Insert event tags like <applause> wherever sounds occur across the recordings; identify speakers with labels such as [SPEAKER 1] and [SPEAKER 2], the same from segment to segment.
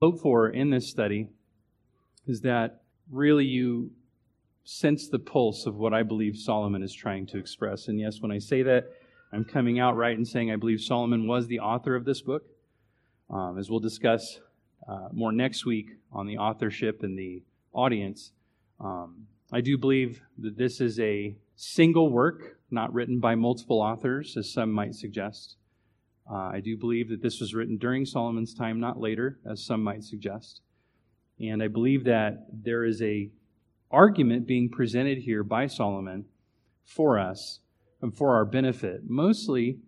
[SPEAKER 1] hope for in this study is that really you sense the pulse of what I believe Solomon is trying to express. And yes, when I say that, I'm coming out right and saying I believe Solomon was the author of this book. Um, as we'll discuss uh, more next week on the authorship and the audience, um, I do believe that this is a single work, not written by multiple authors, as some might suggest. Uh, I do believe that this was written during Solomon's time, not later, as some might suggest. And I believe that there is a argument being presented here by Solomon for us and for our benefit, mostly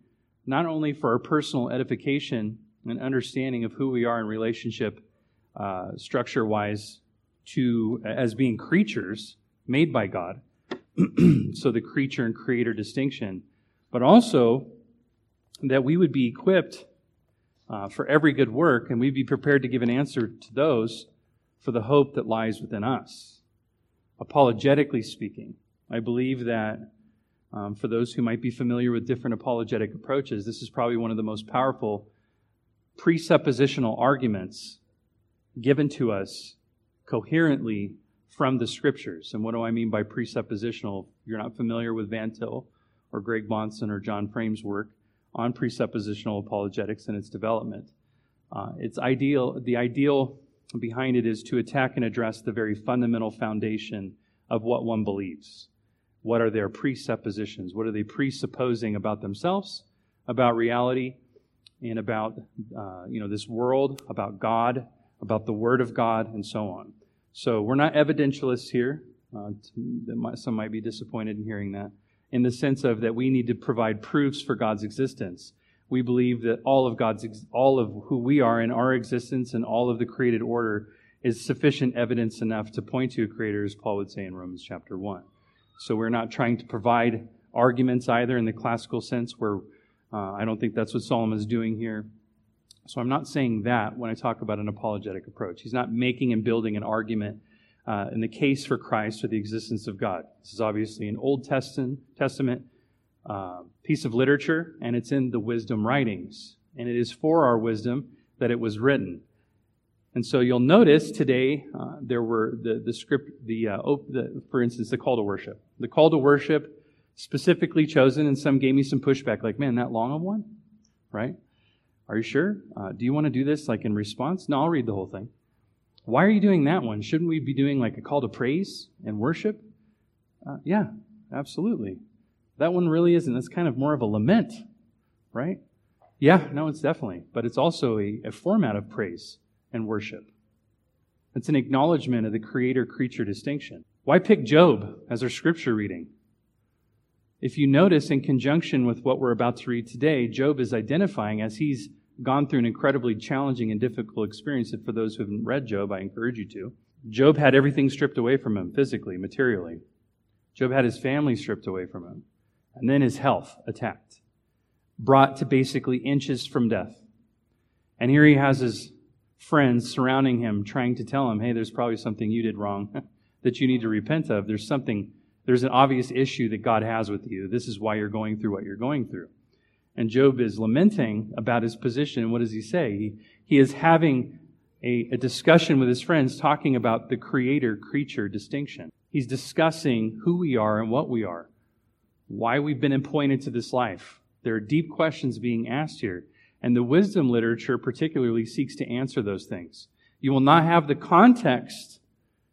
[SPEAKER 1] not only for our personal edification and understanding of who we are in relationship, uh, structure wise, to as being creatures made by God. <clears throat> so the creature and creator distinction, but also that we would be equipped uh, for every good work and we'd be prepared to give an answer to those for the hope that lies within us. Apologetically speaking, I believe that um, for those who might be familiar with different apologetic approaches, this is probably one of the most powerful presuppositional arguments given to us coherently from the scriptures. And what do I mean by presuppositional? If you're not familiar with Van Til or Greg Bahnsen or John Frame's work on presuppositional apologetics and its development. Uh, it's ideal, the ideal behind it is to attack and address the very fundamental foundation of what one believes. What are their presuppositions? What are they presupposing about themselves, about reality, and about uh, you know this world, about God, about the Word of God, and so on. So we're not evidentialists here. Uh, some might be disappointed in hearing that, in the sense of that we need to provide proofs for God's existence we believe that all of God's, all of who we are in our existence and all of the created order is sufficient evidence enough to point to a creator, as Paul would say in Romans chapter 1. So we're not trying to provide arguments either in the classical sense, where uh, I don't think that's what Solomon is doing here. So I'm not saying that when I talk about an apologetic approach. He's not making and building an argument uh, in the case for Christ or the existence of God. This is obviously an Old Testament, Testament uh, piece of literature, and it's in the wisdom writings. And it is for our wisdom that it was written. And so you'll notice today uh, there were the, the script, the, uh, op- the, for instance, the call to worship. The call to worship specifically chosen, and some gave me some pushback, like, man, that long of one, right? Are you sure? Uh, do you want to do this like in response? No, I'll read the whole thing. Why are you doing that one? Shouldn't we be doing like a call to praise and worship? Uh, yeah, absolutely. That one really isn't. It's kind of more of a lament, right? Yeah, no, it's definitely. But it's also a, a format of praise and worship. It's an acknowledgement of the creator creature distinction. Why pick Job as our scripture reading? If you notice, in conjunction with what we're about to read today, Job is identifying as he's gone through an incredibly challenging and difficult experience. And for those who haven't read Job, I encourage you to. Job had everything stripped away from him physically, materially. Job had his family stripped away from him and then his health attacked, brought to basically inches from death. And here he has his friends surrounding him, trying to tell him, hey, there's probably something you did wrong <laughs> that you need to repent of. There's something, there's an obvious issue that God has with you. This is why you're going through what you're going through. And Job is lamenting about his position. What does he say? He, he is having a, a discussion with his friends talking about the creator creature distinction. He's discussing who we are and what we are why we've been appointed to this life. There are deep questions being asked here, and the wisdom literature particularly seeks to answer those things. You will not have the context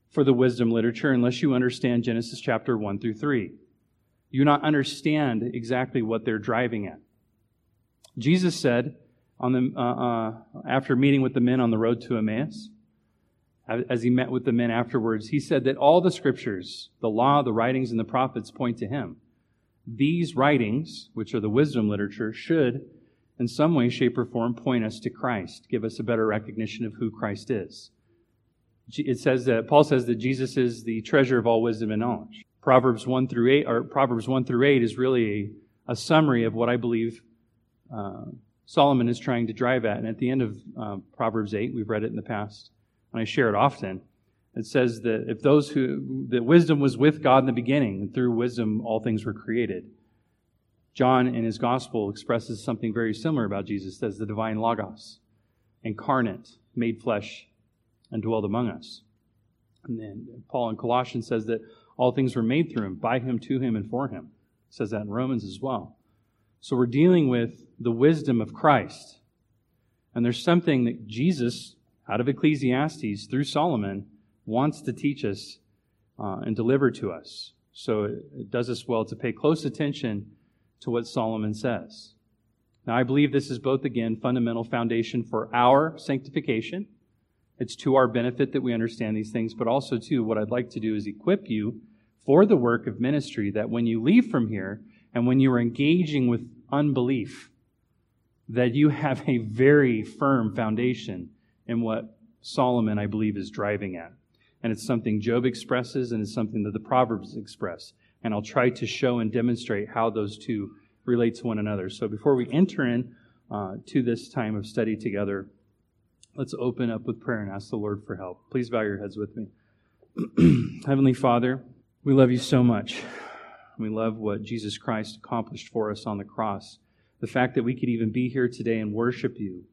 [SPEAKER 1] for the wisdom literature unless you understand Genesis chapter 1 through 3. You do not understand exactly what they're driving at. Jesus said, on the, uh, uh, after meeting with the men on the road to Emmaus, as he met with the men afterwards, he said that all the scriptures, the law, the writings, and the prophets point to him. These writings, which are the wisdom literature, should, in some way, shape, or form, point us to Christ, give us a better recognition of who Christ is. It says that Paul says that Jesus is the treasure of all wisdom and knowledge. Proverbs one through eight, or Proverbs one through eight, is really a, a summary of what I believe uh, Solomon is trying to drive at. And at the end of uh, Proverbs eight, we've read it in the past, and I share it often. It says that if those who, that wisdom was with God in the beginning, and through wisdom all things were created. John in his gospel expresses something very similar about Jesus as the divine Logos, incarnate, made flesh and dwelled among us. And then Paul in Colossians says that all things were made through him, by him, to him, and for him. It says that in Romans as well. So we're dealing with the wisdom of Christ. And there's something that Jesus, out of Ecclesiastes through Solomon, wants to teach us uh, and deliver to us. So it, it does us well to pay close attention to what Solomon says. Now, I believe this is both, again, fundamental foundation for our sanctification. It's to our benefit that we understand these things, but also, too, what I'd like to do is equip you for the work of ministry that when you leave from here and when you are engaging with unbelief, that you have a very firm foundation in what Solomon, I believe, is driving at. And it's something Job expresses, and it's something that the Proverbs express. And I'll try to show and demonstrate how those two relate to one another. So before we enter in uh, to this time of study together, let's open up with prayer and ask the Lord for help. Please bow your heads with me. <clears throat> Heavenly Father, we love you so much. We love what Jesus Christ accomplished for us on the cross. The fact that we could even be here today and worship you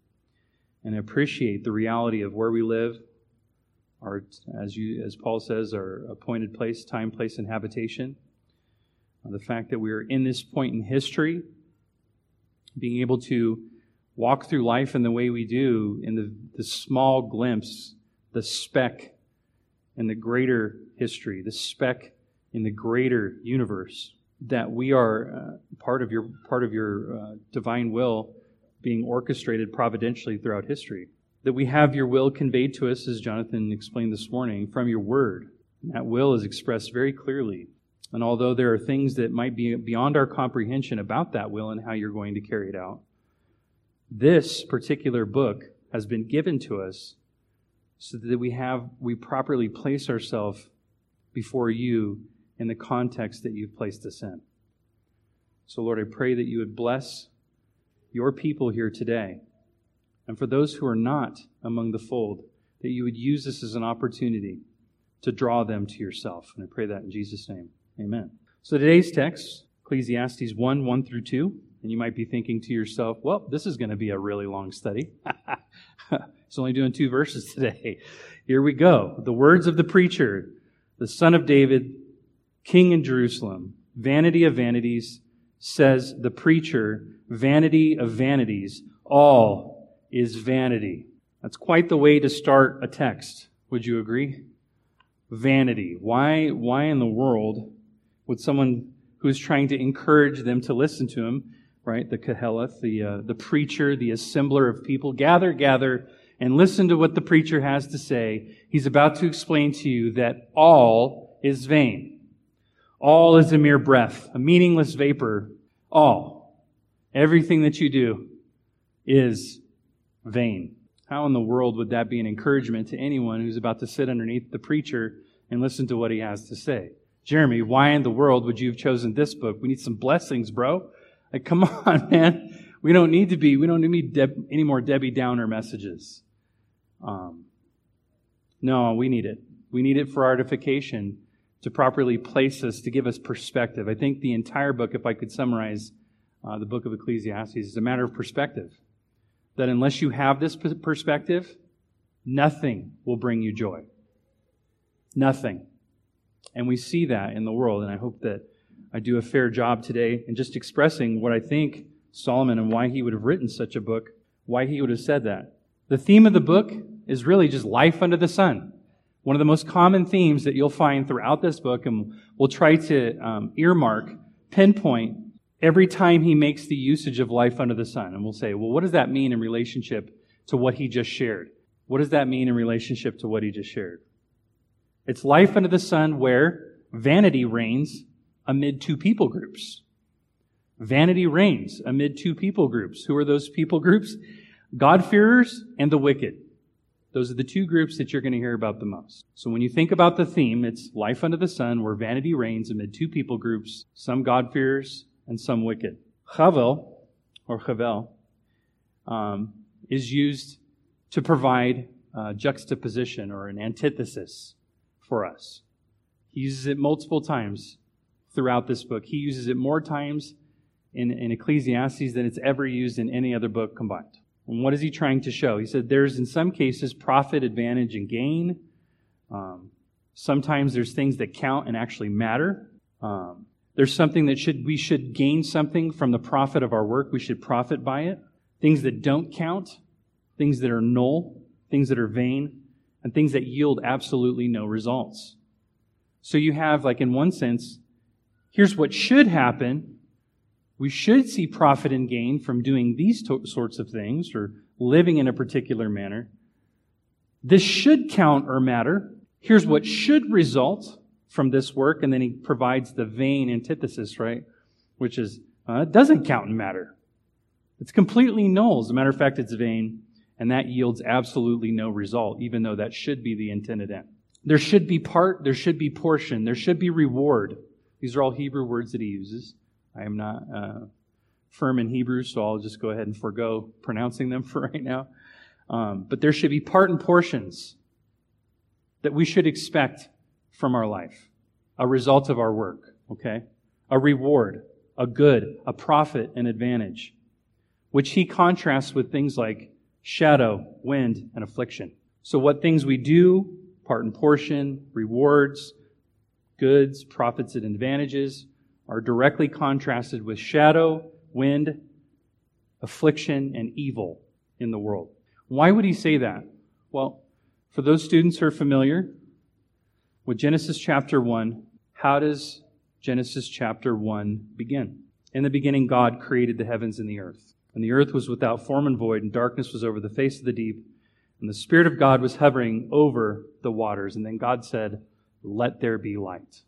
[SPEAKER 1] and appreciate the reality of where we live, our, as, you, as Paul says, our appointed place, time, place, and habitation. Uh, the fact that we are in this point in history, being able to walk through life in the way we do, in the, the small glimpse, the speck in the greater history, the speck in the greater universe, that we are uh, part of your part of your uh, divine will being orchestrated providentially throughout history. That we have your will conveyed to us, as Jonathan explained this morning, from your word. And that will is expressed very clearly and although there are things that might be beyond our comprehension about that will and how you're going to carry it out, this particular book has been given to us so that we have we properly place ourselves before you in the context that you've placed us in. So Lord, I pray that you would bless your people here today. And for those who are not among the fold, that you would use this as an opportunity to draw them to yourself. And I pray that in Jesus' name. Amen. So today's text, Ecclesiastes 1 1 through 2. And you might be thinking to yourself, well, this is going to be a really long study. <laughs> it's only doing two verses <laughs> today. Here we go. The words of the preacher, the son of David, king in Jerusalem, vanity of vanities, says the preacher, vanity of vanities, all is vanity. That's quite the way to start a text. Would you agree? Vanity. Why, why in the world would someone who is trying to encourage them to listen to him, right? The Koheleth, the, uh, the preacher, the assembler of people, gather, gather, and listen to what the preacher has to say. He's about to explain to you that all is vain. All is a mere breath, a meaningless vapor. All. Everything that you do is vain. How in the world would that be an encouragement to anyone who's about to sit underneath the preacher and listen to what he has to say? Jeremy, why in the world would you have chosen this book? We need some blessings, bro. Like, come <laughs> on, man. We don't need to be, we don't need any more Debbie Downer messages. Um, no, we need it. We need it for our edification to properly place us, to give us perspective. I think the entire book, if I could summarize uh, the book of Ecclesiastes, is a matter of perspective. That unless you have this perspective, nothing will bring you joy. Nothing. And we see that in the world. And I hope that I do a fair job today in just expressing what I think Solomon and why he would have written such a book, why he would have said that. The theme of the book is really just life under the sun. One of the most common themes that you'll find throughout this book, and we'll try to um, earmark, pinpoint every time he makes the usage of life under the sun. And we'll say, well, what does that mean in relationship to what he just shared? What does that mean in relationship to what he just shared? It's life under the sun where vanity reigns amid two people groups. Vanity reigns amid two people groups. Who are those people groups? God-fearers and the wicked. Those are the two groups that you're going to hear about the most. So when you think about the theme, it's life under the sun where vanity reigns amid two people groups, some God-fearers and some wicked. Chavel, or Chavel, um, is used to provide juxtaposition or an antithesis for us. He uses it multiple times throughout this book. He uses it more times in, in Ecclesiastes than it's ever used in any other book combined. And what is he trying to show? He said there's, in some cases, profit, advantage, and gain. Um, sometimes there's things that count and actually matter. Um, there's something that should we should gain something from the profit of our work. We should profit by it. Things that don't count, things that are null, things that are vain, and things that yield absolutely no results. So you have, like, in one sense, here's what should happen. We should see profit and gain from doing these to- sorts of things or living in a particular manner. This should count or matter. Here's what should result from this work, and then he provides the vain antithesis, right? Which is, uh, it doesn't count and matter. It's completely null. As a matter of fact, it's vain, and that yields absolutely no result, even though that should be the intended end. There should be part, there should be portion, there should be reward. These are all Hebrew words that he uses. I am not uh, firm in Hebrew, so I'll just go ahead and forego pronouncing them <laughs> for right now. Um, but there should be part and portions that we should expect from our life, a result of our work, okay? A reward, a good, a profit, an advantage, which he contrasts with things like shadow, wind, and affliction. So, what things we do, part and portion, rewards, goods, profits, and advantages, are directly contrasted with shadow, wind, affliction, and evil in the world. Why would he say that? Well, for those students who are familiar with Genesis chapter 1, how does Genesis chapter 1 begin? In the beginning, God created the heavens and the earth. And the earth was without form and void, and darkness was over the face of the deep. And the Spirit of God was hovering over the waters. And then God said, Let there be light.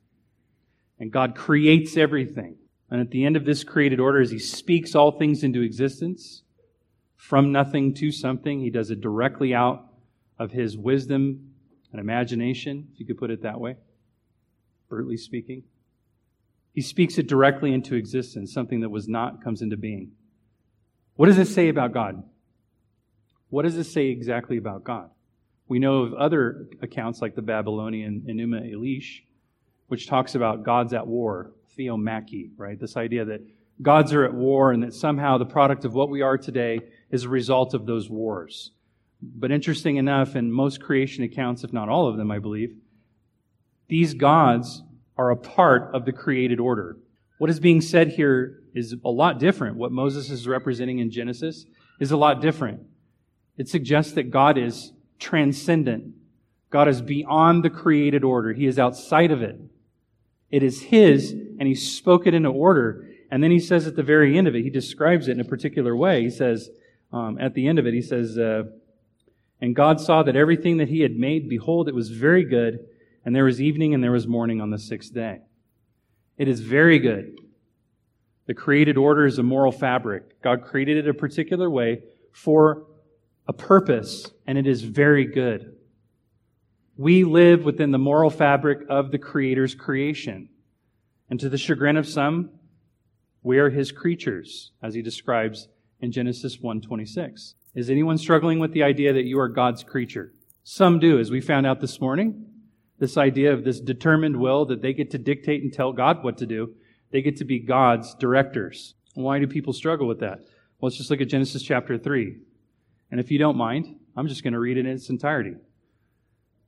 [SPEAKER 1] And God creates everything. And at the end of this created order, as He speaks all things into existence, from nothing to something, He does it directly out of His wisdom and imagination, if you could put it that way, brutally speaking. He speaks it directly into existence. Something that was not comes into being. What does it say about God? What does it say exactly about God? We know of other accounts like the Babylonian Enuma Elish, which talks about gods at war, theomachy, right? This idea that gods are at war and that somehow the product of what we are today is a result of those wars. But interesting enough, in most creation accounts, if not all of them, I believe, these gods are a part of the created order. What is being said here is a lot different. What Moses is representing in Genesis is a lot different. It suggests that God is transcendent. God is beyond the created order. He is outside of it. It is His, and He spoke it into order. And then He says at the very end of it, He describes it in a particular way. He says, um, at the end of it, He says, uh, and God saw that everything that he had made, behold, it was very good, and there was evening and there was morning on the sixth day. It is very good. The created order is a moral fabric. God created it a particular way for a purpose, and it is very good. We live within the moral fabric of the Creator's creation. And to the chagrin of some, we are his creatures, as he describes in Genesis 1:26. Is anyone struggling with the idea that you are God's creature? Some do, as we found out this morning. This idea of this determined will that they get to dictate and tell God what to do. They get to be God's directors. Why do people struggle with that? Well, let's just look at Genesis chapter 3. And if you don't mind, I'm just going to read it in its entirety.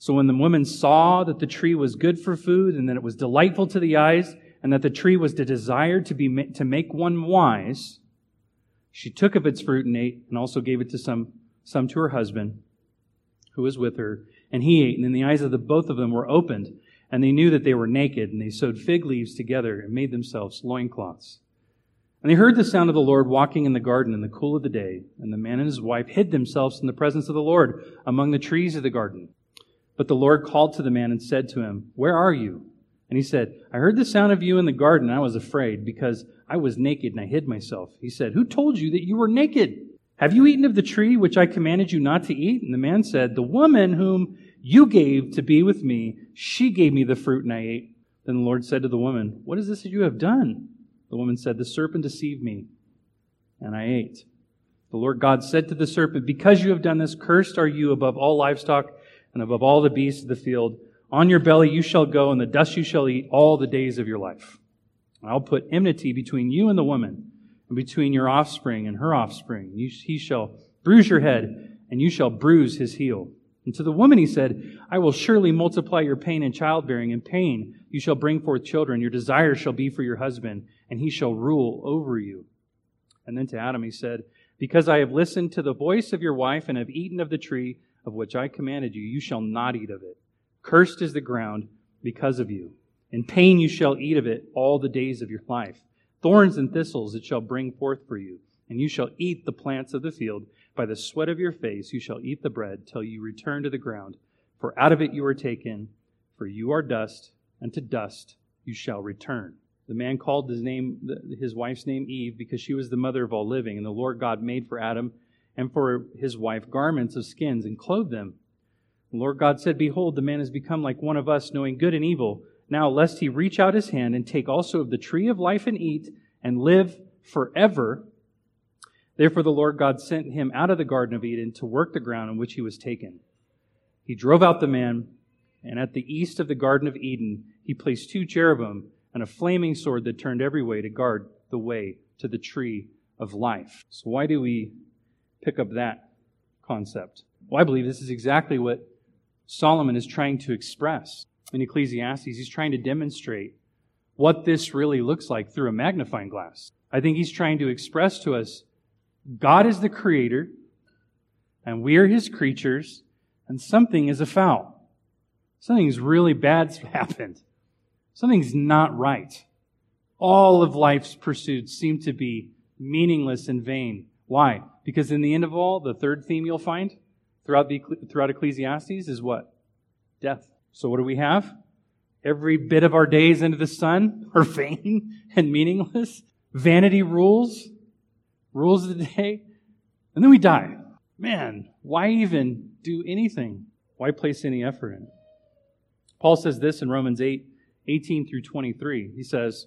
[SPEAKER 1] So when the woman saw that the tree was good for food, and that it was delightful to the eyes, and that the tree was to desire to be to make one wise, she took of its fruit and ate, and also gave it to some some to her husband, who was with her, and he ate. And then the eyes of the both of them were opened, and they knew that they were naked, and they sewed fig leaves together and made themselves loincloths. And they heard the sound of the Lord walking in the garden in the cool of the day, and the man and his wife hid themselves in the presence of the Lord among the trees of the garden. But the Lord called to the man and said to him, Where are you? And he said, I heard the sound of you in the garden, and I was afraid because I was naked and I hid myself. He said, Who told you that you were naked? Have you eaten of the tree which I commanded you not to eat? And the man said, The woman whom you gave to be with me, she gave me the fruit and I ate. Then the Lord said to the woman, What is this that you have done? The woman said, The serpent deceived me, and I ate. The Lord God said to the serpent, Because you have done this, cursed are you above all livestock and above all the beasts of the field. On your belly you shall go, and the dust you shall eat all the days of your life. I'll put enmity between you and the woman, and between your offspring and her offspring. he shall bruise your head, and you shall bruise his heel. And to the woman he said, I will surely multiply your pain in childbearing. In pain you shall bring forth children. Your desire shall be for your husband, and he shall rule over you. And then to Adam he said, Because I have listened to the voice of your wife and have eaten of the tree of which I commanded you, you shall not eat of it. Cursed is the ground because of you. In pain you shall eat of it all the days of your life. Thorns and thistles it shall bring forth for you, and you shall eat the plants of the field. By the sweat of your face you shall eat the bread till you return to the ground. For out of it you are taken, for you are dust, and to dust you shall return. The man called his name, his wife's name Eve, because she was the mother of all living. And the Lord God made for Adam and for his wife garments of skins and clothed them. The Lord God said, Behold, the man has become like one of us, knowing good and evil. Now, lest he reach out his hand and take also of the tree of life and eat and live forever. Therefore, the Lord God sent him out of the Garden of Eden to work the ground in which he was taken. He drove out the man, and at the east of the Garden of Eden, he placed two cherubim and a flaming sword that turned every way to guard the way to the tree of life. So, why do we pick up that concept? Well, I believe this is exactly what Solomon is trying to express in Ecclesiastes. He's trying to demonstrate what this really looks like through a magnifying glass. I think he's trying to express to us God is the creator, and we are his creatures, and something is afoul. Something's really bad's <laughs> happened. Something's not right. All of life's pursuits seem to be meaningless and vain. Why? Because in the end of all, the third theme you'll find throughout, the, throughout Ecclesiastes is what? Death. So what do we have? Every bit of our days under the sun <laughs> are vain and meaningless. Vanity rules, rules of the day, and then we die. Man, why even do anything? Why place any effort in? Paul says this in Romans 8 18 through 23. He says,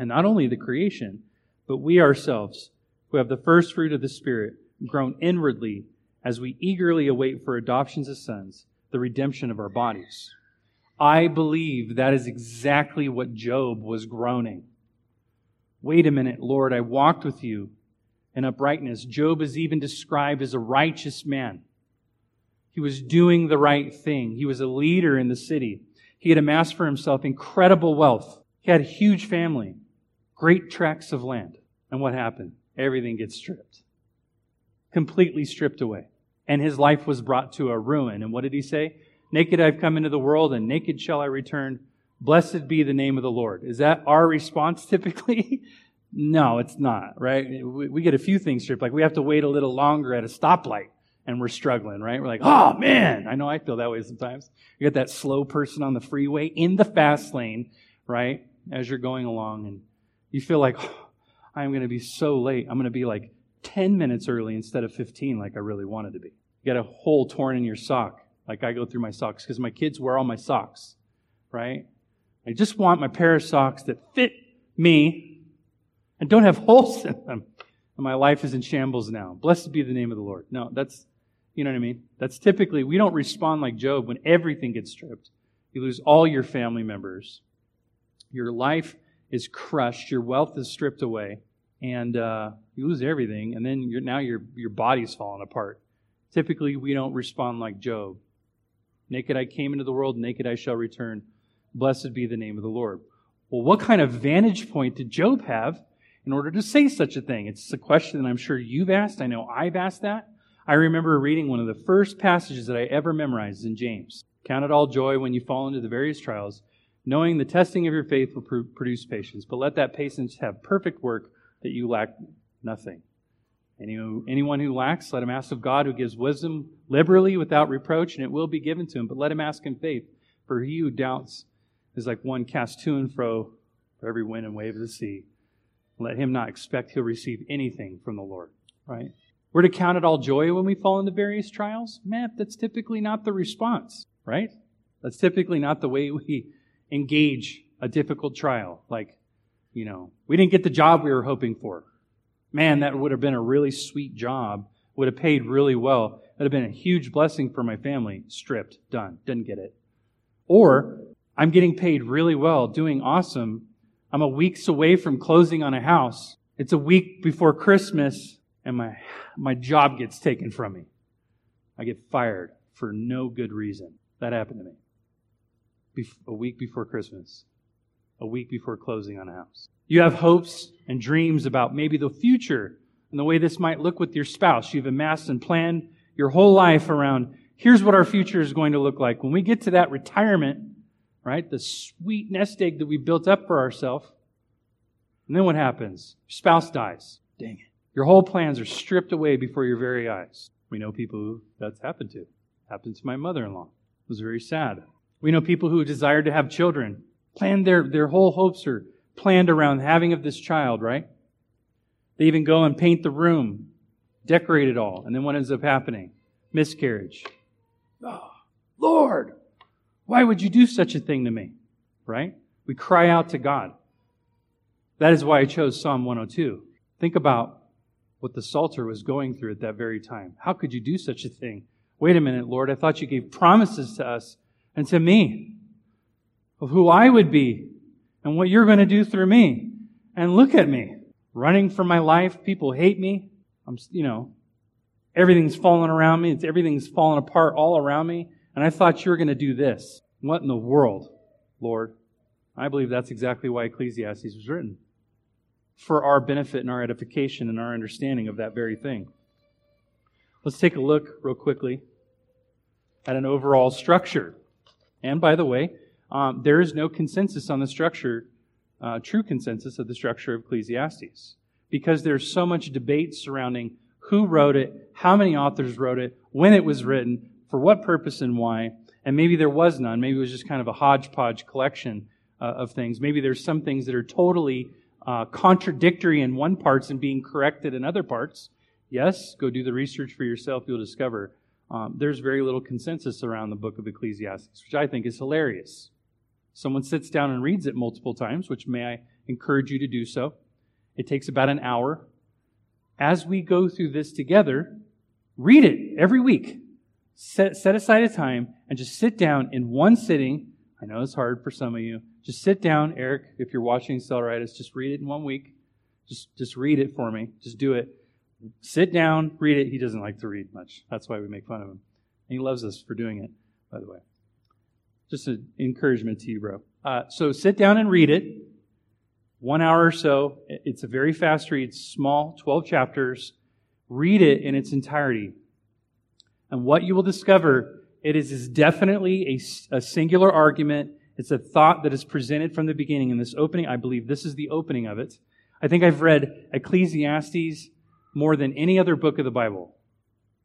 [SPEAKER 1] And not only the creation, but we ourselves, who have the first fruit of the Spirit, groan inwardly as we eagerly await for adoptions as sons, the redemption of our bodies. I believe that is exactly what Job was groaning. Wait a minute, Lord, I walked with you in uprightness. Job is even described as a righteous man. He was doing the right thing. He was a leader in the city. He had amassed for himself incredible wealth. He had a huge family, great tracts of land. And what happened? Everything gets stripped. Completely stripped away. And his life was brought to a ruin. And what did he say? Naked I've come into the world, and naked shall I return. Blessed be the name of the Lord. Is that our response <laughs> typically? no, it's not, right? We get a few things stripped. Like we have to wait a little longer at a stoplight and we're struggling, right? We're like, oh man, I know I feel that way sometimes. You get that slow person on the freeway in the fast lane, right? As you're going along and you feel like, oh, I'm going to be so late. I'm going to be like 10 minutes early instead of 15 like I really wanted to be. You got a hole torn in your sock, like I go through my socks because my kids wear all my socks, right? I just want my pair of socks that fit me and don't have <laughs> holes in them. And my life is in shambles now. Blessed be the name of the Lord. No, that's you know what I mean? That's typically, we don't respond like Job when everything gets stripped. You lose all your family members. Your life is crushed. Your wealth is stripped away. And uh, you lose everything. And then you're, now your, your body's falling apart. Typically, we don't respond like Job. Naked I came into the world, naked I shall return. Blessed be the name of the Lord. Well, what kind of vantage point did Job have in order to say such a thing? It's a question that I'm sure you've asked. I know I've asked that. I remember reading one of the first passages that I ever memorized in James. Count it all joy when you fall into the various trials, knowing the testing of your faith will pr- produce patience. But let that patience have perfect work that you lack nothing. Any, anyone who lacks, let him ask of God, who gives wisdom liberally without reproach, and it will be given to him. But let him ask in faith, for he who doubts is like one cast to and fro for every wind and wave of the sea. Let him not expect he'll receive anything from the Lord. Right? We're to count it all joy when we fall into various trials. Man, that's typically not the response, right? That's typically not the way we engage a difficult trial. Like, you know, we didn't get the job we were hoping for. Man, that would have been a really sweet job. Would have paid really well. That would have been a huge blessing for my family. Stripped. Done. Didn't get it. Or I'm getting paid really well, doing awesome. I'm a weeks away from closing on a house. It's a week before Christmas and my, my job gets taken from me. I get fired for no good reason. That happened to me. A week before Christmas, a week before closing on a house. You have hopes and dreams about maybe the future and the way this might look with your spouse. You've amassed and planned your whole life around here's what our future is going to look like. When we get to that retirement, right, the sweet nest egg that we built up for ourselves, and then what happens? Your spouse dies. Dang it. Your whole plans are stripped away before your very eyes. We know people who that's happened to. Happened to my mother-in-law. It was very sad. We know people who desired to have children, planned their, their whole hopes are planned around having of this child, right? They even go and paint the room, decorate it all, and then what ends up happening? Miscarriage. Oh, Lord, why would you do such a thing to me? Right? We cry out to God. That is why I chose Psalm 102. Think about what the Psalter was going through at that very time. How could you do such a thing? Wait a minute, Lord. I thought you gave promises to us and to me of who I would be and what you're going to do through me. And look at me, running for my life. People hate me. I'm, you know, everything's falling around me. It's, everything's falling apart all around me. And I thought you were going to do this. What in the world, Lord? I believe that's exactly why Ecclesiastes was written for our benefit and our edification and our understanding of that very thing. Let's take a look real quickly at an overall structure. And by the way, um, there is no consensus on the structure, uh, true consensus of the structure of Ecclesiastes, because there's so much debate surrounding who wrote it, how many authors wrote it, when it was written, for what purpose and why. And maybe there was none. Maybe it was just kind of a hodgepodge collection uh, of things. Maybe there's some things that are totally uh, contradictory in one parts and being corrected in other parts. Yes, go do the research for yourself. You'll discover um, there's very little consensus around the book of Ecclesiastes, which I think is hilarious. Someone sits down and reads it multiple times, which may I encourage you to do so. It takes about an hour. As we go through this together, read it every week. Set, set aside a time and just sit down in one sitting. I know it's hard for some of you. Just sit down, Eric, if you're watching Cellaritis, just read it in one week. Just, just read it for me. Just do it. Sit down, read it. He doesn't like to read much. That's why we make fun of him. And he loves us for doing it, by the way. Just an encouragement to you, bro. Uh, so sit down and read it. One hour or so. It's a very fast read, small, 12 chapters. Read it in its entirety. And what you will discover, it is, is definitely a, a singular argument it's a thought that is presented from the beginning in this opening. I believe this is the opening of it. I think I've read Ecclesiastes more than any other book of the Bible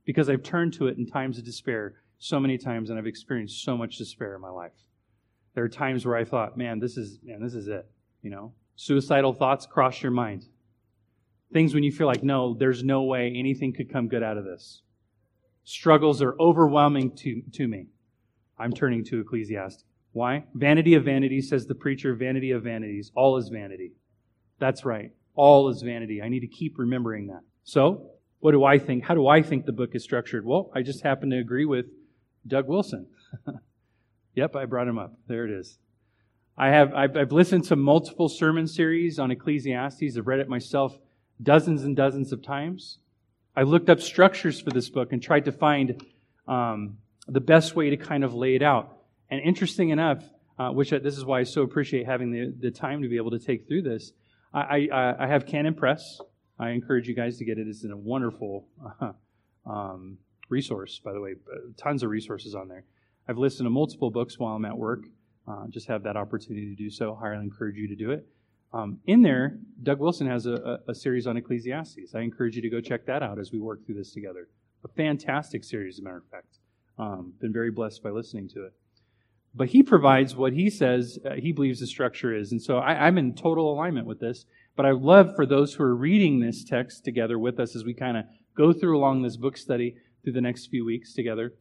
[SPEAKER 1] because I've turned to it in times of despair so many times and I've experienced so much despair in my life. There are times where I thought, man, this is, man, this is it. You know, suicidal thoughts cross your mind. Things when you feel like, no, there's no way anything could come good out of this. Struggles are overwhelming to, to me. I'm turning to Ecclesiastes. Why? Vanity of vanities, says the preacher, vanity of vanities. All is vanity. That's right. All is vanity. I need to keep remembering that. So, what do I think? How do I think the book is structured? Well, I just happen to agree with Doug Wilson. <laughs> yep, I brought him up. There it is. I have, I've, I've listened to multiple sermon series on Ecclesiastes. I've read it myself dozens and dozens of times. I looked up structures for this book and tried to find um, the best way to kind of lay it out. And interesting enough, uh, which I, this is why I so appreciate having the, the time to be able to take through this, I, I, I have Canon Press. I encourage you guys to get it. It's a wonderful uh, um, resource, by the way. Tons of resources on there. I've listened to multiple books while I'm at work. Uh, just have that opportunity to do so. Highly encourage you to do it. Um, in there, Doug Wilson has a, a, a, series on Ecclesiastes. I encourage you to go check that out as we work through this together. A fantastic series, as a matter of fact. Um, been very blessed by listening to it. But he provides what he says uh, he believes the structure is. And so I, I'm in total alignment with this. But I would love for those who are reading this text together with us as we kind of go through along this book study through the next few weeks together.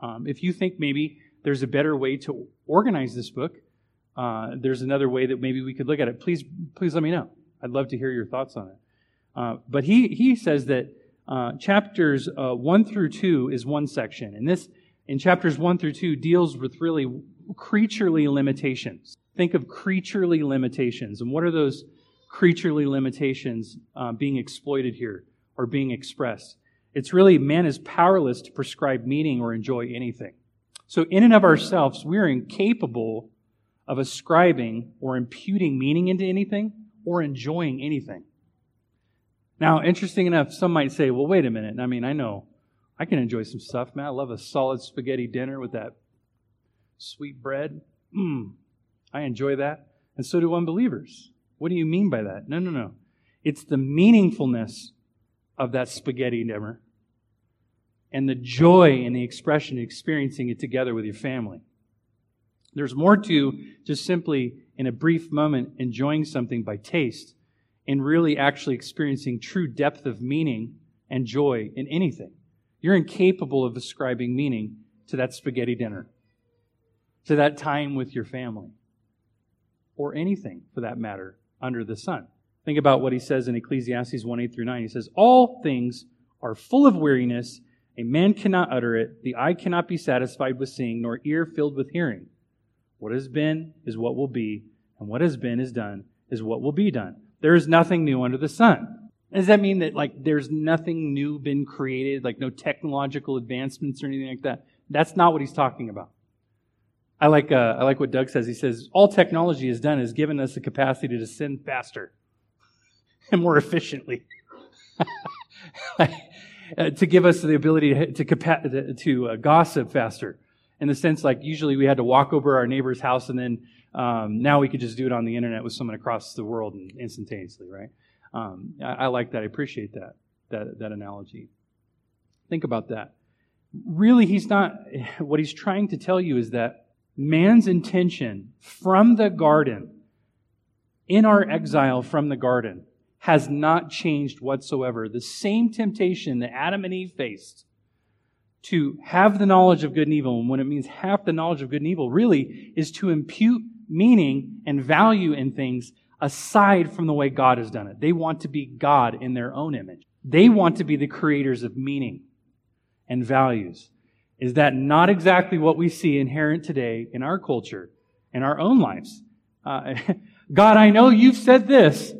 [SPEAKER 1] Um, if you think maybe there's a better way to organize this book, uh, there's another way that maybe we could look at it. Please, please let me know. I'd love to hear your thoughts on it. Uh, but he he says that uh, chapters uh, one through two is one section, and this in chapters one through two deals with really creaturely limitations. Think of creaturely limitations, and what are those creaturely limitations uh, being exploited here or being expressed? It's really man is powerless to prescribe meaning or enjoy anything. So, in and of ourselves, we're incapable of ascribing or imputing meaning into anything or enjoying anything. Now, interesting enough, some might say, well, wait a minute. I mean, I know I can enjoy some stuff, man. I love a solid spaghetti dinner with that sweet bread. Mmm, I enjoy that. And so do unbelievers. What do you mean by that? No, no, no. It's the meaningfulness of that spaghetti dinner and the joy in the expression of experiencing it together with your family. There's more to just simply, in a brief moment, enjoying something by taste and really actually experiencing true depth of meaning and joy in anything. You're incapable of ascribing meaning to that spaghetti dinner, to that time with your family, or anything for that matter under the sun. Think about what he says in Ecclesiastes 1 8 through 9. He says, All things are full of weariness. A man cannot utter it. The eye cannot be satisfied with seeing, nor ear filled with hearing. What has been is what will be, and what has been is done is what will be done. There is nothing new under the sun. Does that mean that like there's nothing new been created, like no technological advancements or anything like that? That's not what he's talking about. I like uh, I like what Doug says. He says all technology has done is given us the capacity to sin faster and more efficiently, <laughs> to give us the ability to to, to uh, gossip faster, in the sense like usually we had to walk over our neighbor's house and then um, now we could just do it on the internet with someone across the world and instantaneously, right? Um, I, I, like that. I appreciate that, that, that analogy. Think about that. Really, he's not, <sighs> what he's trying to tell you is that man's intention from the garden, in our exile from the garden, has not changed whatsoever. The same temptation that Adam and Eve faced to have the knowledge of good and evil, and when it means have the knowledge of good and evil, really is to impute meaning and value in things aside from the way God has done it. They want to be God in their own image. They want to be the creators of meaning and values. Is that not exactly what we see inherent today in our culture, in our own lives? Uh, <laughs> God, I know you've said this.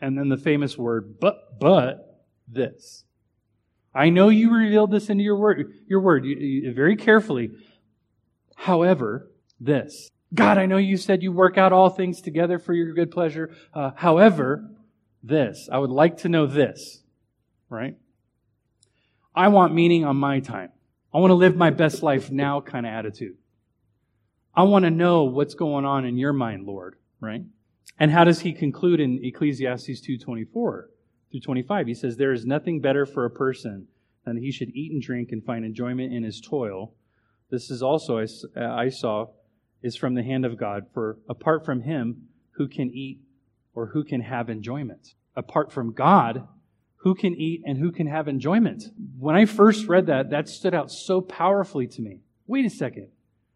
[SPEAKER 1] And then the famous word, but, but, this. I know you revealed this into your word, your word you, you, very carefully. However, this. God, I know you said you work out all things together for your good pleasure. Uh, however, this. I would like to know this, right? I want meaning on my time. I want to live my best life now kind of attitude. I want to know what's going on in your mind, Lord, right? And how does he conclude in Ecclesiastes 2:24 through 25? He says there is nothing better for a person than that he should eat and drink and find enjoyment in his toil. This is also I, I saw is from the hand of God, for apart from Him, who can eat or who can have enjoyment? Apart from God, who can eat and who can have enjoyment? When I first read that, that stood out so powerfully to me. Wait a second.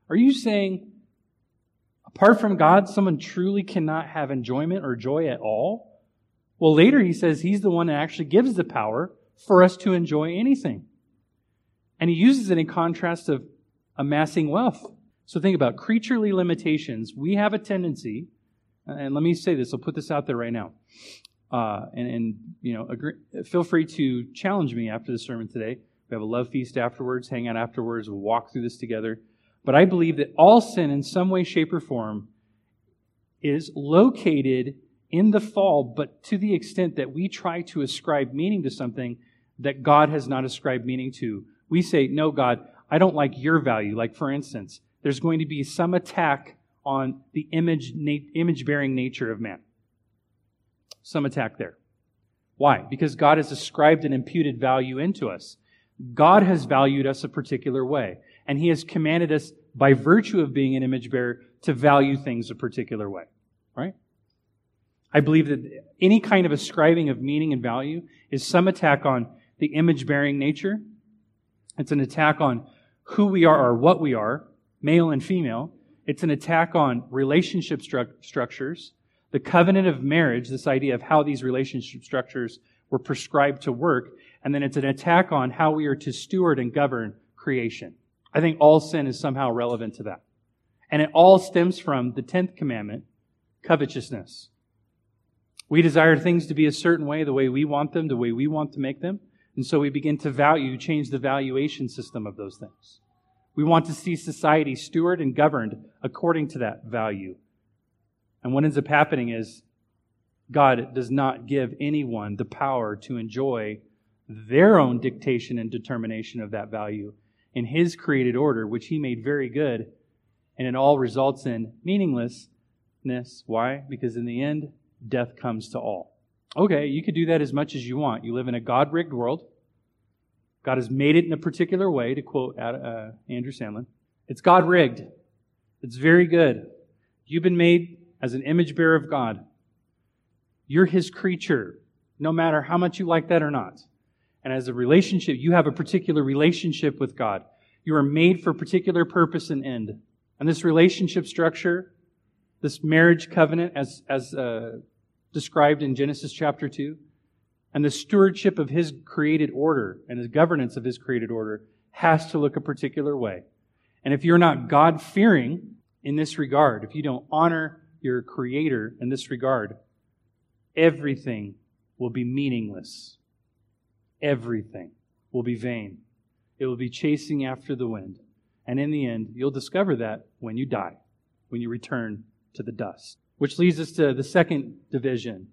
[SPEAKER 1] Are you saying, apart from God, someone truly cannot have enjoyment or joy at all? Well, later he says he's the one that actually gives the power for us to enjoy anything. And he uses it in contrast of amassing wealth. So think about creaturely limitations. We have a tendency, and let me say this, I'll put this out there right now. Uh, and, and, you know, agree, feel free to challenge me after the sermon today. We have a love feast afterwards, hang out afterwards, we'll walk through this together. But I believe that all sin in some way, shape, or form is located in the fall, but to the extent that we try to ascribe meaning to something that God has not ascribed meaning to, we say, No, God, I don't like your value. Like, for instance, there's going to be some attack on the image, na- image bearing nature of man. Some attack there. Why? Because God has ascribed an imputed value into us. God has valued us a particular way, and He has commanded us, by virtue of being an image bearer, to value things a particular way. Right? I believe that any kind of ascribing of meaning and value is some attack on the image bearing nature. It's an attack on who we are or what we are, male and female. It's an attack on relationship stru- structures, the covenant of marriage, this idea of how these relationship structures were prescribed to work, and then it's an attack on how we are to steward and govern creation. I think all sin is somehow relevant to that. And it all stems from the 10th commandment, covetousness. We desire things to be a certain way, the way we want them, the way we want to make them. And so we begin to value, change the valuation system of those things. We want to see society steward and governed according to that value. And what ends up happening is God does not give anyone the power to enjoy their own dictation and determination of that value in His created order, which He made very good. And it all results in meaninglessness. Why? Because in the end, death comes to all. Okay, you could do that as much as you want. You live in a God rigged world. God has made it in a particular way, to quote uh, Andrew Sandlin. It's God rigged. It's very good. You've been made as an image bearer of God. You're His creature, no matter how much you like that or not. And as a relationship, you have a particular relationship with God. You are made for a particular purpose and end. And this relationship structure, this marriage covenant, as, as uh, described in Genesis chapter 2, and the stewardship of his created order and the governance of his created order has to look a particular way. And if you're not God fearing in this regard, if you don't honor your creator in this regard, everything will be meaningless. Everything will be vain. It will be chasing after the wind. And in the end, you'll discover that when you die, when you return to the dust. Which leads us to the second division.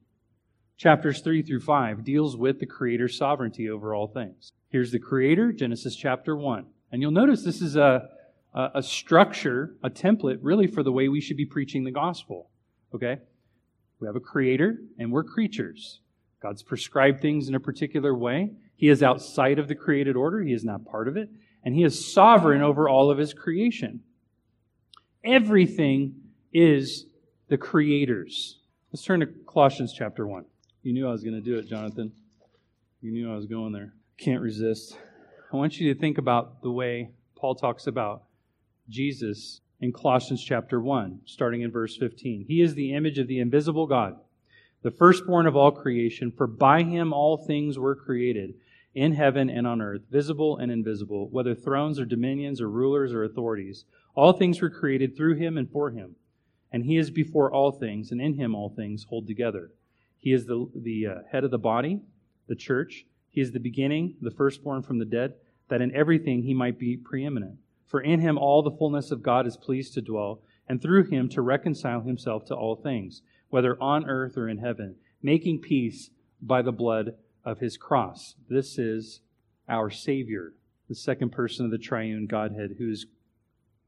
[SPEAKER 1] Chapters 3 through 5 deals with the Creator's sovereignty over all things. Here's the Creator, Genesis chapter 1. And you'll notice this is a, a, structure, a template, really, for the way we should be preaching the gospel. Okay? We have a Creator, and we're creatures. God's prescribed things in a particular way. He is outside of the created order, He is not part of it, and He is sovereign over all of His creation. Everything is the creators. Let's turn to Colossians chapter 1. You knew I was going to do it, Jonathan. You knew I was going there. Can't resist. I want you to think about the way Paul talks about Jesus in Colossians chapter 1, starting in verse 15. He is the image of the invisible God, the firstborn of all creation, for by him all things were created, in heaven and on earth, visible and invisible, whether thrones or dominions or rulers or authorities. All things were created through him and for him and he is before all things, and in him all things hold together. He is the, the uh, head of the body, the church. He is the beginning, the firstborn from the dead, that in everything he might be preeminent. For in him all the fullness of God is pleased to dwell, and through him to reconcile himself to all things, whether on earth or in heaven, making peace by the blood of his cross. This is our Savior, the second person of the triune Godhead, who is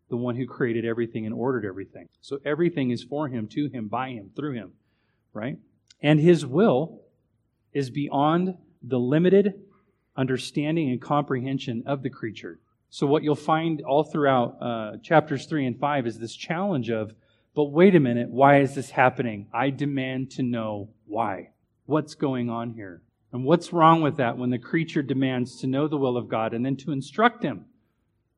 [SPEAKER 1] the one who created everything and ordered everything. So everything is for him, to him, by him, through him, right? And his will is beyond the limited understanding and comprehension of the creature. So what you'll find all throughout uh, chapters 3 and 5 is this challenge of, but wait a minute, why is this happening? I demand to know why. What's going on here? And what's wrong with that when the creature demands to know the will of God and then to instruct him?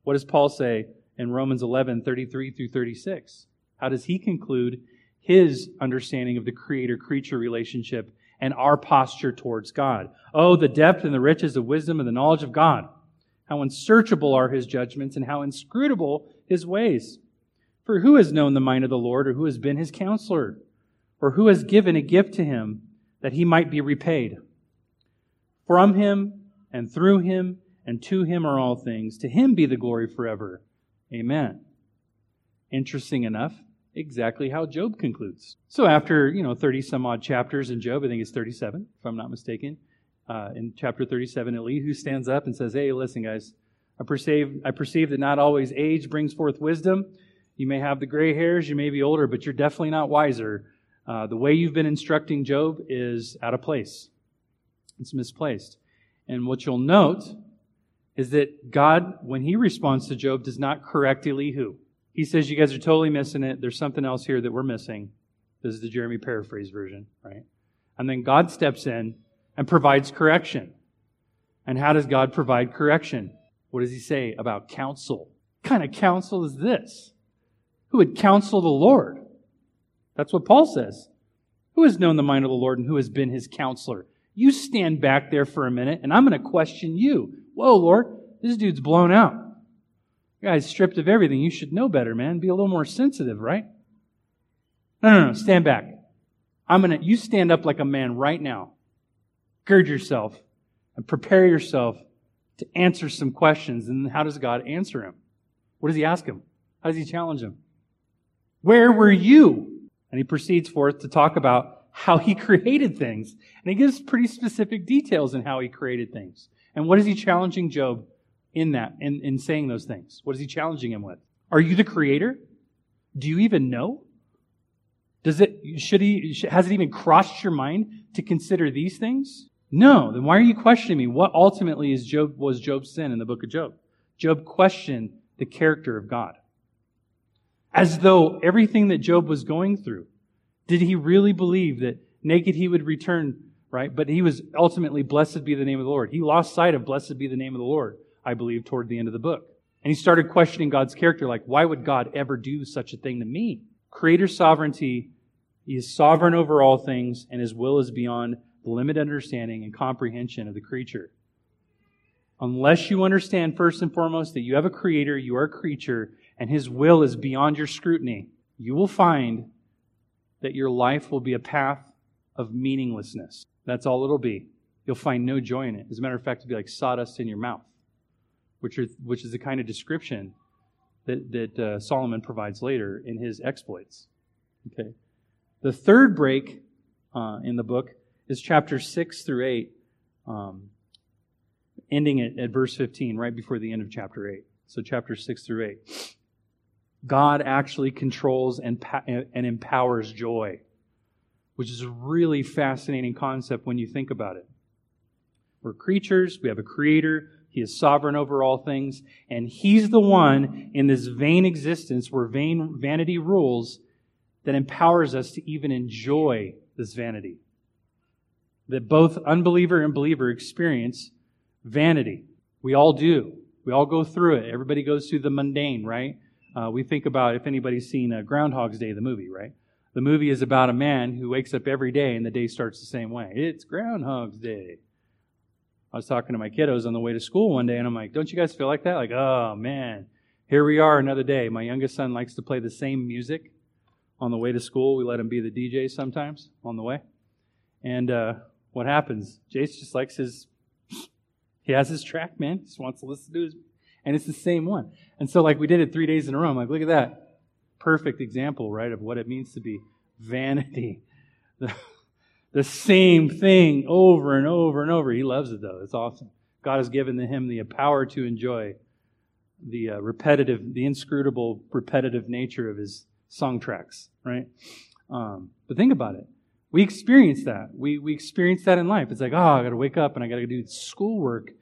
[SPEAKER 1] What does Paul say? in Romans 11, 33 through 36. How does he conclude his understanding of the creator creature relationship and our posture towards God? Oh, the depth and the riches of wisdom and the knowledge of God. How unsearchable are his judgments and how inscrutable his ways. For who has known the mind of the Lord or who has been his counselor? Or who has given a gift to him that he might be repaid? From him and through him and to him are all things. To him be the glory forever. Amen. Interesting enough, exactly how Job concludes. So after, you know, 30 some odd chapters in Job, I think it's 37, if I'm not mistaken, uh, in chapter 37, Elihu stands up and says, Hey, listen, guys, I perceive, I perceive that not always age brings forth wisdom. You may have the gray hairs, you may be older, but you're definitely not wiser. Uh, the way you've been instructing Job is out of place. It's misplaced. And what you'll note is that God, when he responds to Job, does not correct Elihu. He says, You guys are totally missing it. There's something else here that we're missing. This is the Jeremy paraphrase version, right? And then God steps in and provides correction. And how does God provide correction? What does he say about counsel? What kind of counsel is this? Who would counsel the Lord? That's what Paul says. Who has known the mind of the Lord and who has been his counselor? You stand back there for a minute and I'm going to question you. Whoa, Lord, this dude's blown out. Guy's stripped of everything. You should know better, man. Be a little more sensitive, right? No, no, no. Stand back. I'm going to, you stand up like a man right now. Gird yourself and prepare yourself to answer some questions. And how does God answer him? What does he ask him? How does he challenge him? Where were you? And he proceeds forth to talk about how he <laughs> created things. And he gives pretty specific details in how he created things. And what is he challenging Job in that, in, in saying those things? What is he challenging him with? Are you the creator? Do you even know? Does it, should he, has it even crossed your mind to consider these things? No. Then why are you questioning me? What ultimately is Job, was Job's sin in the book of Job? Job questioned the character of God. As though everything that Job was going through, did he really believe that naked he would return, right? But he was ultimately, blessed be the name of the Lord. He lost sight of blessed be the name of the Lord, I believe, toward the end of the book. And he started questioning God's character, like, why would God ever do such a thing to me? Creator sovereignty, he is sovereign over all things, and his will is beyond the limited understanding and comprehension of the creature. Unless you understand, first and foremost, that you have a creator, you are a creature, and his will is beyond your scrutiny, you will find that your life will be a path of meaninglessness. That's all it'll be. You'll find no joy in it. As a matter of fact, it'll be like sawdust in your mouth, which, are, which is the kind of description that, that uh, Solomon provides later in his exploits. Okay. The third break uh, in the book is chapter 6 through 8, um, ending at, at verse 15, right before the end of chapter 8. So, chapter 6 through 8. God actually controls and, and empowers joy, which is a really fascinating concept when you think about it. We're creatures, we have a creator, he is sovereign over all things, and he's the one in this vain existence where vain vanity rules that empowers us to even enjoy this vanity that both unbeliever and believer experience vanity. We all do. We all go through it. Everybody goes through the mundane, right? Uh, we think about if anybody's seen uh, Groundhog's Day, the movie, right? The movie is about a man who wakes up every day and the day starts the same way. It's Groundhog's Day. I was talking to my kiddos on the way to school one day and I'm like, don't you guys feel like that? Like, oh man, here we are another day. My youngest son likes to play the same music on the way to school. We let him be the DJ sometimes on the way. And uh, what happens? Jace just likes his, he has his track, man. He just wants to listen to his, and it's the same one. And so, like, we did it three days in a row. I'm like, look at that. Perfect example, right, of what it means to be vanity. <laughs> The, the same thing over and over and over. He loves it, though. It's awesome. God has given him the power to enjoy the uh, repetitive, the inscrutable, repetitive nature of his song tracks, right? Um, but think about it. We experience that. We, we experience that in life. It's like, oh, I got to wake up and I got to do schoolwork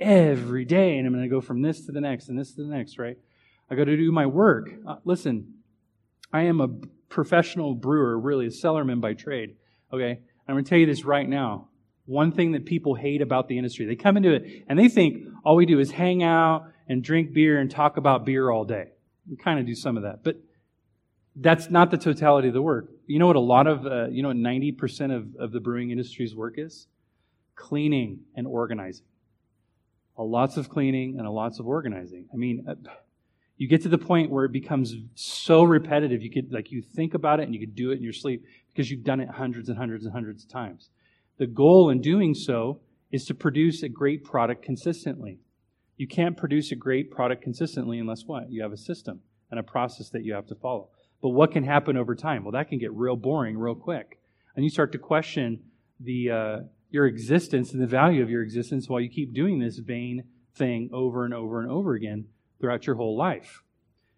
[SPEAKER 1] every day, and I'm going to go from this to the next and this to the next, right? I got to do my work. Uh, listen, I am a professional brewer, really a cellarman by trade. Okay, I'm going to tell you this right now. One thing that people hate about the industry, they come into it and they think all we do is hang out and drink beer and talk about beer all day. We kind of do some of that, but that's not the totality of the work. You know what a lot of, uh, you know 90% of, of the brewing industry's work is? Cleaning and organizing. A lots of cleaning and a lots of organizing. I mean, uh, you get to the point where it becomes so repetitive, you could, like, you think about it and you could do it in your sleep because you've done it hundreds and hundreds and hundreds of times. The goal in doing so is to produce a great product consistently. You can't produce a great product consistently unless what? You have a system and a process that you have to follow. But what can happen over time? Well, that can get real boring real quick. And you start to question the, uh, your existence and the value of your existence while you keep doing this vain thing over and over and over again throughout your whole life.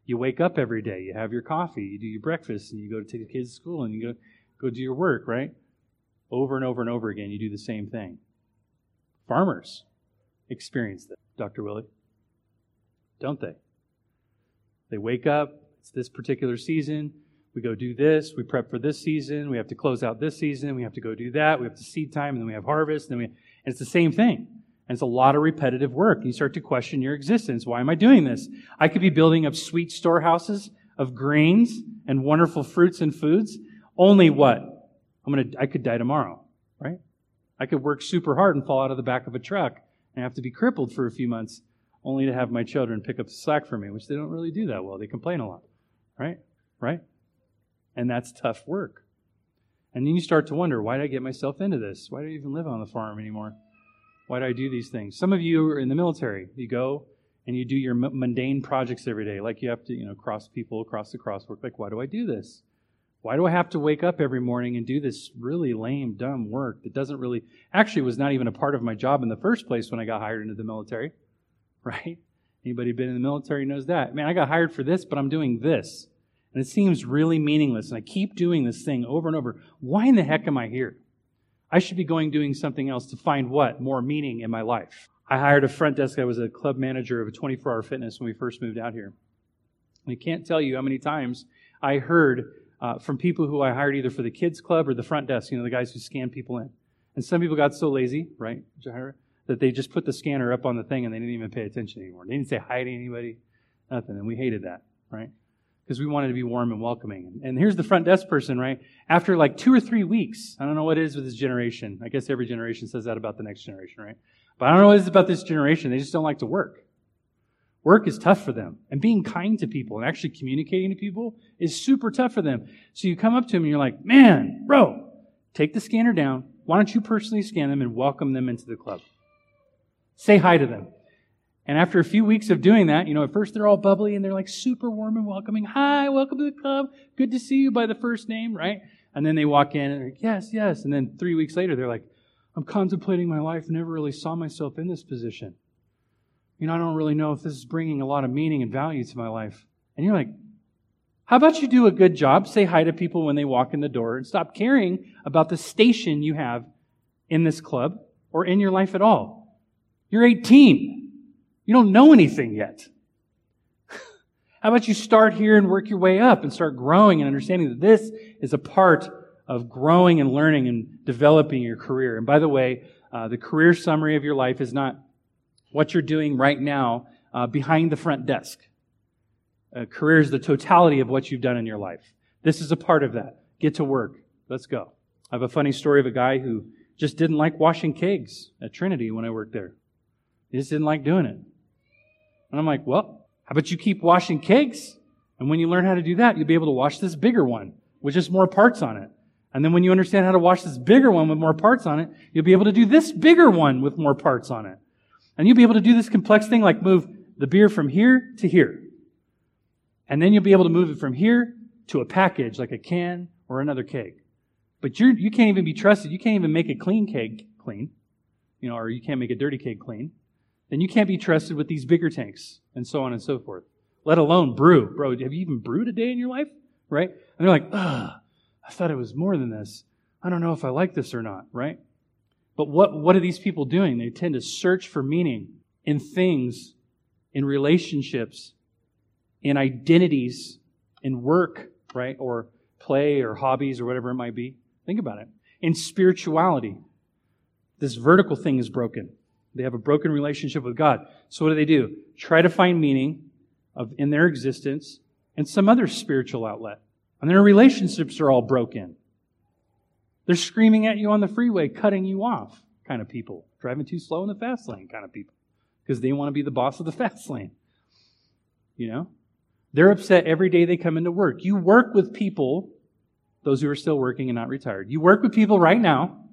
[SPEAKER 1] You wake up every day, you have your coffee, you do your breakfast, and you go to take the kids to school and you go, go do your work, right? Over and over and over again, you do the same thing. Farmers experience this, Dr. Willie. Don't they? They wake up, it's this particular season, we go do this, we prep for this season, we have to close out this season, we have to go do that, we have to seed time, and then we have harvest, and then we, and it's the same thing. And it's a lot of repetitive work. You start to question your existence. Why am I doing this? I could be building up sweet storehouses of grains and wonderful fruits and foods. Only what? I'm gonna, I could die tomorrow, right? I could work super hard and fall out of the back of a truck and have to be crippled for a few months only to have my children pick up the slack for me, which they don't really do that well. They complain a lot, right? Right? And that's tough work. And then you start to wonder, why did I get myself into this? Why do I even live on the farm anymore? Why do I do these things? Some of you are in the military. You go and you do your mundane projects every day, like you have to, you know, cross people across the crosswalk. Like, why do I do this? Why do I have to wake up every morning and do this really lame, dumb work that doesn't really, actually was not even a part of my job in the first place when I got hired into the military, <laughs> right? Anybody been in the military knows that. Man, I got hired for this, but I'm doing this. And it seems really meaningless. And I keep doing this thing over and over. Why in the heck am I here? I should be going doing something else to find what? More meaning in my life. I hired a front desk. I was a club manager of a 24 hour fitness when we first moved out here. I can't tell you how many times I heard uh, from people who I hired either for the kids club or the front desk, you know, the guys who scan people in. And some people got so lazy, right, that they just put the scanner up on the thing and they didn't even pay attention anymore. They didn't say hi to anybody, nothing. And we hated that, right? because we wanted to be warm and welcoming. And here's the front desk person, right? After like two or three weeks, I don't know what it is with this generation. I guess every generation says that about the next generation, right? But I don't know what it is about this generation. They just don't like to work. Work is tough for them. And being kind to people and actually communicating to people is super tough for them. So you come up to them and you're like, man, bro, take the scanner down. Why don't you personally scan them and welcome them into the club? Say hi to them. And after a few weeks of doing that, you know, at first they're all bubbly and they're like super warm and welcoming. Hi, welcome to the club. Good to see you by the first name, right? And then they walk in and they're like, yes, yes. And then three weeks later, they're like, I'm contemplating my life. Never really saw myself in this position. You know, I don't really know if this is bringing a lot of meaning and value to my life. And you're like, how about you do a good job? Say hi to people when they walk in the door and stop caring about the station you have in this club or in your life at all. You're 18. You don't know anything yet. <laughs> How about you start here and work your way up and start growing and understanding that this is a part of growing and learning and developing your career. And by the way, uh, the career summary of your life is not what you're doing right now uh, behind the front desk. Career is the totality of what you've done in your life. This is a part of that. Get to work. Let's go. I have a funny story of a guy who just didn't like washing kegs at Trinity when I worked there. He just didn't like doing it. And I'm like, well, how about you keep washing kegs? And when you learn how to do that, you'll be able to wash this bigger one with just more parts on it. And then when you understand how to wash this bigger one with more parts on it, you'll be able to do this bigger one with more parts on it. And you'll be able to do this complex thing like move the beer from here to here. And then you'll be able to move it from here to a package like a can or another keg. But you're, you can't even be trusted. You can't even make a clean keg clean, you know, or you can't make a dirty keg clean then you can't be trusted with these bigger tanks and so on and so forth. Let alone brew. Bro, have you even brewed a day in your life? Right? And they're like, ugh, I thought it was more than this. I don't know if I like this or not, right? But what, what are these people doing? They tend to search for meaning in things, in relationships, in identities, in work, right? Or play or hobbies or whatever it might be. Think about it. In spirituality, this vertical thing is broken. They have a broken relationship with God. So what do they do? Try to find meaning of, in their existence and some other spiritual outlet. And their relationships are all broken. They're screaming at you on the freeway, cutting you off kind of people. Driving too slow in the fast lane kind of people. Because they want to be the boss of the <laughs> fast lane. You know? They're upset every day they come into work. You work with people, those who are still working and not retired. You work with people right now,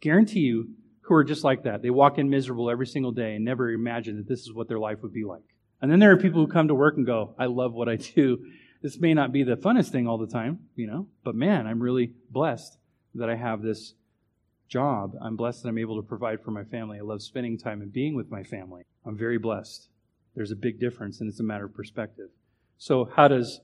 [SPEAKER 1] guarantee you, who are just like that. They walk in miserable every single day and never imagine that this is what their life would be like. And then there are people who come to work and go, I love what I <laughs> do. this may not be the funnest thing all the time, you know, but man, I'm really blessed that I have this job. I'm blessed that I'm able to provide for my family. I love spending time and being with my family. I'm very blessed. There's a big difference, and it's a matter of perspective. So, how does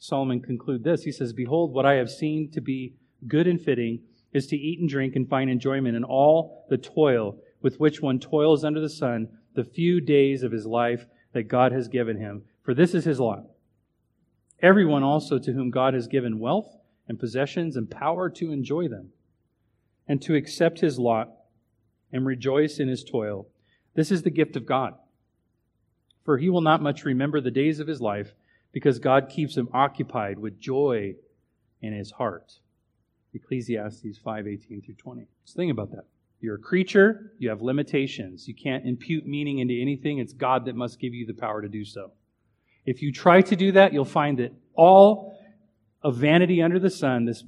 [SPEAKER 1] Solomon conclude this? He says, Behold, what I have seen to be good and fitting is to eat and drink and find enjoyment in all the toil with which one toils under the sun the few days of his life that God has given him. For this is his lot. Everyone also to whom God has given wealth and possessions and power to enjoy them and to accept his lot and rejoice in his toil. This is the gift of God. For he will not much remember the days of his life, because God keeps him occupied with joy in his heart. Ecclesiastes 5:18 through 20. Just think about that. You're a creature, you have limitations. You can't impute meaning into anything. It's God that must give you the power to do so. If you try to do that, you'll find that all of vanity under the sun, this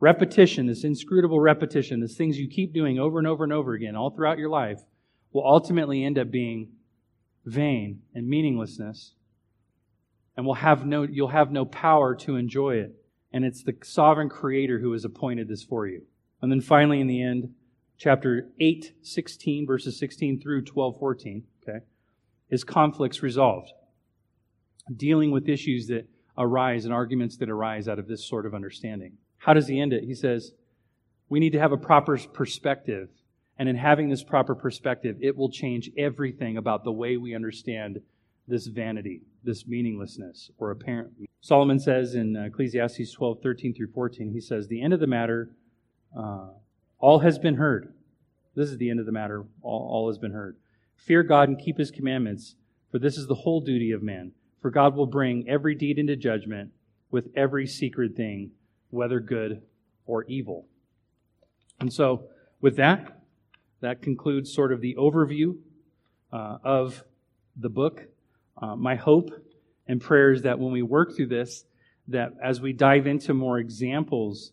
[SPEAKER 1] repetition, this inscrutable repetition, these things you keep doing over and over and over again all throughout your life, will ultimately end up being vain and meaninglessness. And will have no, you'll have no power to enjoy it. And it's the sovereign creator who has appointed this for you. And then finally, in the end, chapter 8, 16, verses 16 through 12, 14, okay, is conflicts resolved. Dealing with issues that arise and arguments that arise out of this sort of understanding. How does he end it? He says, We need to have a proper perspective. And in having this proper perspective, it will change everything about the way we understand this vanity, this meaninglessness, or apparent. Solomon says in Ecclesiastes 12, 13 through 14, he says, The end of the matter, uh, all has been heard. This is the end of the matter, all, all has been heard. Fear God and keep his commandments, for this is the whole duty of man. For God will bring every deed into judgment with every secret thing whether good or evil. And so, with that, that concludes sort of the overview uh, of the book. Uh, my hope and prayer is that when we work through this, that as we dive into more examples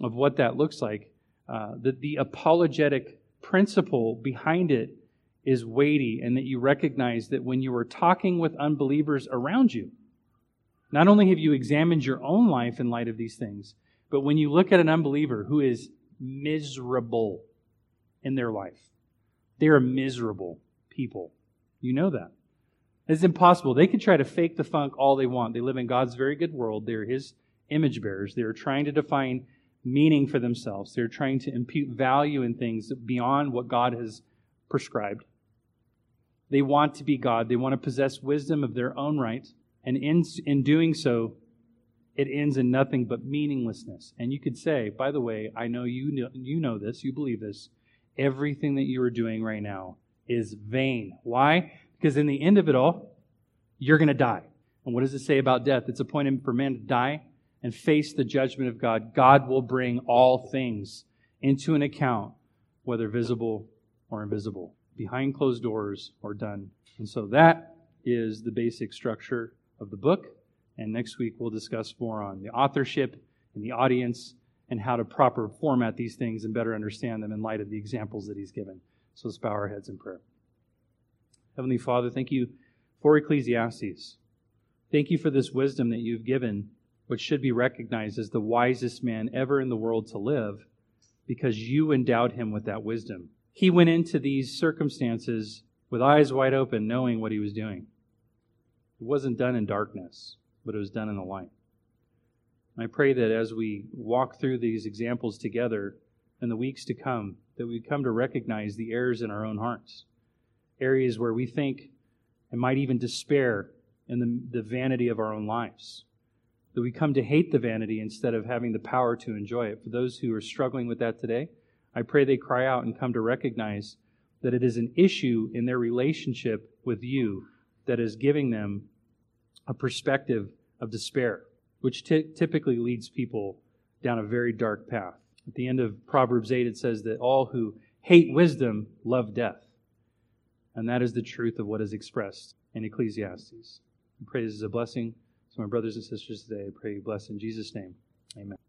[SPEAKER 1] of what that looks like, uh, that the apologetic principle behind it is weighty, and that you recognize that when you are talking with unbelievers around you, not only have you examined your own life in light of these things, but when you look at an unbeliever who is miserable in their life, they are miserable people. You know that. It's impossible. They can try to fake the funk all they want. They live in God's very good world. They're His image bearers. They're trying to define meaning for themselves. They're trying to impute value in things beyond what God has prescribed. They want to be God. They want to possess wisdom of their own right. And in, in doing so, it ends in nothing but meaninglessness. And you could say, by the way, I know you know, you know this, you believe this. Everything that you are doing right now is vain. Why? Because in the end of it all, you're going to die. And what does it say about death? It's appointed for man to die and face the judgment of God. God will bring all things into an account, whether visible or invisible, behind closed doors or done. And so that is the basic structure of the book. And next week we'll discuss more on the authorship and the audience and how to proper format these things and better understand them in light of the examples that he's given. So let's bow our heads in prayer. Heavenly Father, thank you for Ecclesiastes. Thank you for this wisdom that you've given, which should be recognized as the wisest man ever in the world to live, because you endowed him with that wisdom. He went into these circumstances with eyes wide open, knowing what he was doing. It wasn't done in darkness, but it was done in the light. I pray that as we walk through these examples together in the weeks to come, that we come to recognize the errors in our own hearts, areas where we think and might even despair in the, the vanity of our own lives. That we come to hate the vanity instead of having the power to enjoy it. For those who are struggling with that today, I pray they cry out and come to recognize that it is an issue in their relationship with you that is giving them a perspective of despair, which t- typically leads people down a very dark path. At the end of Proverbs 8, it says that all who hate wisdom love death. And that is the truth of what is expressed in Ecclesiastes. I pray this is a blessing to my brothers and sisters today. I pray you bless in Jesus' name. Amen.